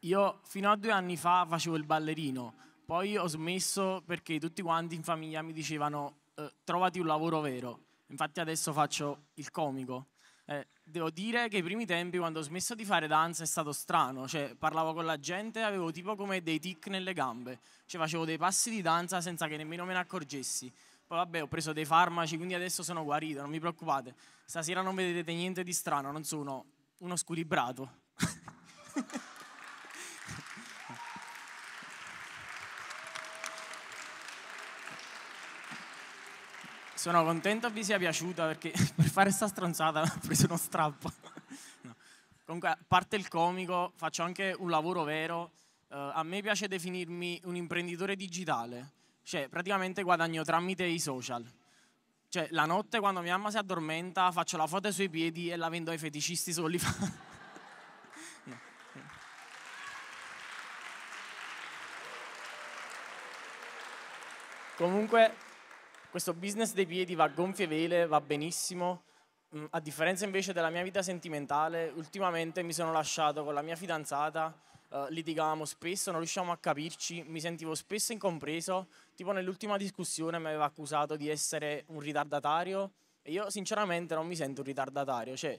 Io fino a due anni fa facevo il ballerino, poi ho smesso perché tutti quanti in famiglia mi dicevano eh, trovati un lavoro vero. Infatti adesso faccio il comico. Eh, devo dire che i primi tempi quando ho smesso di fare danza è stato strano, cioè parlavo con la gente e avevo tipo come dei tic nelle gambe, cioè facevo dei passi di danza senza che nemmeno me ne accorgessi. Poi vabbè ho preso dei farmaci, quindi adesso sono guarito, non mi preoccupate. Stasera non vedete niente di strano, non sono uno squilibrato. Sono contento vi sia piaciuta perché per fare sta stronzata ho preso uno strappo. No. Comunque, a parte il comico, faccio anche un lavoro vero. Uh, a me piace definirmi un imprenditore digitale, cioè praticamente guadagno tramite i social. Cioè, la notte quando mia mamma si addormenta faccio la foto ai suoi piedi e la vendo ai feticisti soli. no. Comunque, questo business dei piedi va a gonfie vele, va benissimo. Mm, a differenza invece della mia vita sentimentale, ultimamente mi sono lasciato con la mia fidanzata, uh, litigavamo spesso, non riuscivamo a capirci, mi sentivo spesso incompreso, tipo nell'ultima discussione mi aveva accusato di essere un ritardatario e io sinceramente non mi sento un ritardatario, cioè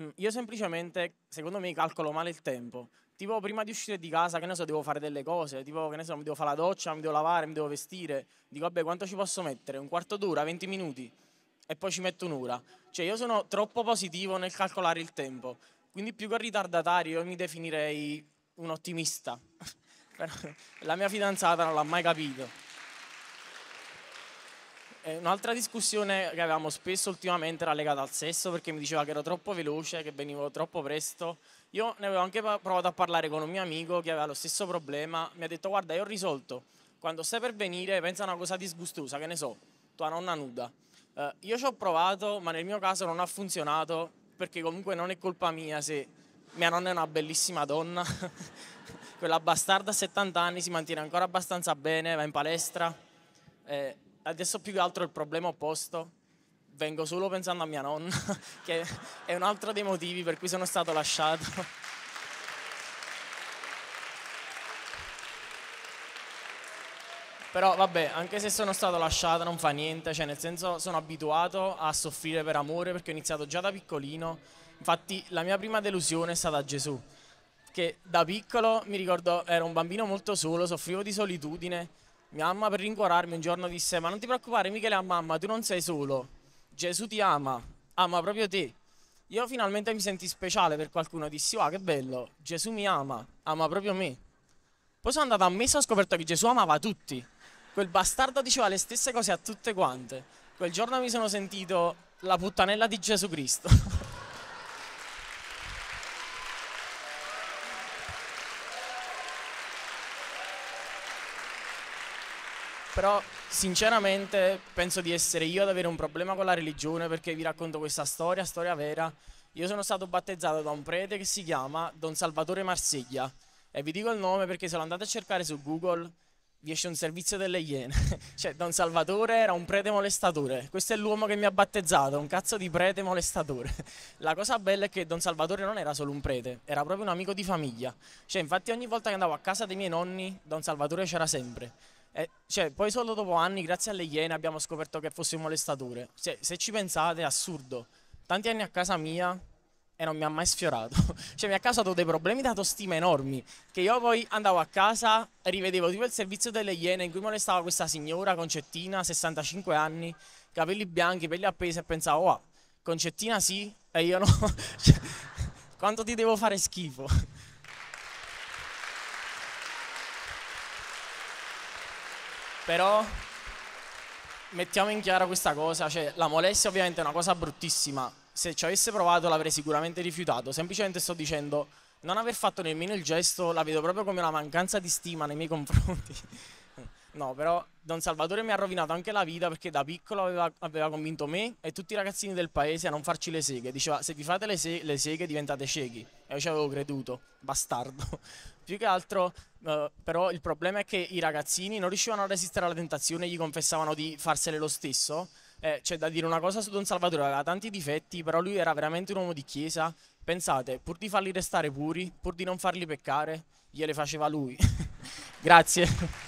mm, io semplicemente, secondo me, calcolo male il tempo. Tipo prima di uscire di casa, che ne so, devo fare delle cose, tipo che ne so, mi devo fare la doccia, mi devo lavare, mi devo vestire, dico vabbè quanto ci posso mettere? Un quarto d'ora, 20 minuti? E poi ci metto un'ora. Cioè io sono troppo positivo nel calcolare il tempo, quindi più che ritardatario io mi definirei un ottimista. La mia fidanzata non l'ha mai capito. E un'altra discussione che avevamo spesso ultimamente era legata al sesso perché mi diceva che ero troppo veloce, che venivo troppo presto io ne avevo anche provato a parlare con un mio amico che aveva lo stesso problema, mi ha detto guarda io ho risolto, quando stai per venire pensa a una cosa disgustosa, che ne so, tua nonna nuda. Uh, io ci ho provato ma nel mio caso non ha funzionato perché comunque non è colpa mia se mia nonna è una bellissima donna, quella bastarda a 70 anni si mantiene ancora abbastanza bene, va in palestra. Eh, adesso più che altro il problema opposto vengo solo pensando a mia nonna, che è un altro dei motivi per cui sono stato lasciato. Però vabbè, anche se sono stato lasciato non fa niente, cioè nel senso sono abituato a soffrire per amore perché ho iniziato già da piccolino. Infatti la mia prima delusione è stata Gesù, che da piccolo mi ricordo ero un bambino molto solo, soffrivo di solitudine. Mia mamma per rincuorarmi un giorno disse "Ma non ti preoccupare Michele, a mamma, tu non sei solo". Gesù ti ama, ama proprio te. Io finalmente mi senti speciale per qualcuno, dissi, wow, che bello, Gesù mi ama, ama proprio me. Poi sono andato a messa e ho scoperto che Gesù amava tutti. Quel bastardo diceva le stesse cose a tutte quante. Quel giorno mi sono sentito la puttanella di Gesù Cristo. Però sinceramente penso di essere io ad avere un problema con la religione perché vi racconto questa storia, storia vera. Io sono stato battezzato da un prete che si chiama Don Salvatore Marsiglia e vi dico il nome perché se lo andate a cercare su Google vi esce un servizio delle iene. cioè Don Salvatore era un prete molestatore. Questo è l'uomo che mi ha battezzato, un cazzo di prete molestatore. La cosa bella è che Don Salvatore non era solo un prete, era proprio un amico di famiglia. Cioè infatti ogni volta che andavo a casa dei miei nonni, Don Salvatore c'era sempre. Eh, cioè, poi solo dopo anni, grazie alle Iene, abbiamo scoperto che fosse un molestatore. Cioè, se ci pensate, è assurdo. Tanti anni a casa mia e non mi ha mai sfiorato. cioè, mi ha causato dei problemi di autostima enormi. Che io poi andavo a casa e rivedevo tipo il servizio delle Iene in cui molestava questa signora Concettina, 65 anni, capelli bianchi, pelli appesi, e pensavo, oh, Concettina sì, e io no. cioè, quanto ti devo fare schifo? Però mettiamo in chiaro questa cosa, cioè la molestia ovviamente è una cosa bruttissima, se ci avesse provato l'avrei sicuramente rifiutato, semplicemente sto dicendo non aver fatto nemmeno il gesto la vedo proprio come una mancanza di stima nei miei confronti. No, però Don Salvatore mi ha rovinato anche la vita perché da piccolo aveva, aveva, convinto me e tutti i ragazzini del paese a non farci le seghe. Diceva se vi fate le, se- le seghe diventate ciechi. E io ci avevo creduto, bastardo. Più che altro, uh, però, il problema è che i ragazzini non riuscivano a resistere alla tentazione e gli confessavano di farsele lo stesso Eh, c'è da dire una cosa su Don Salvatore, aveva tanti difetti, però lui era veramente un uomo di chiesa. Pensate, pur di farli restare puri, pur di non farli peccare, gliele faceva lui. Grazie.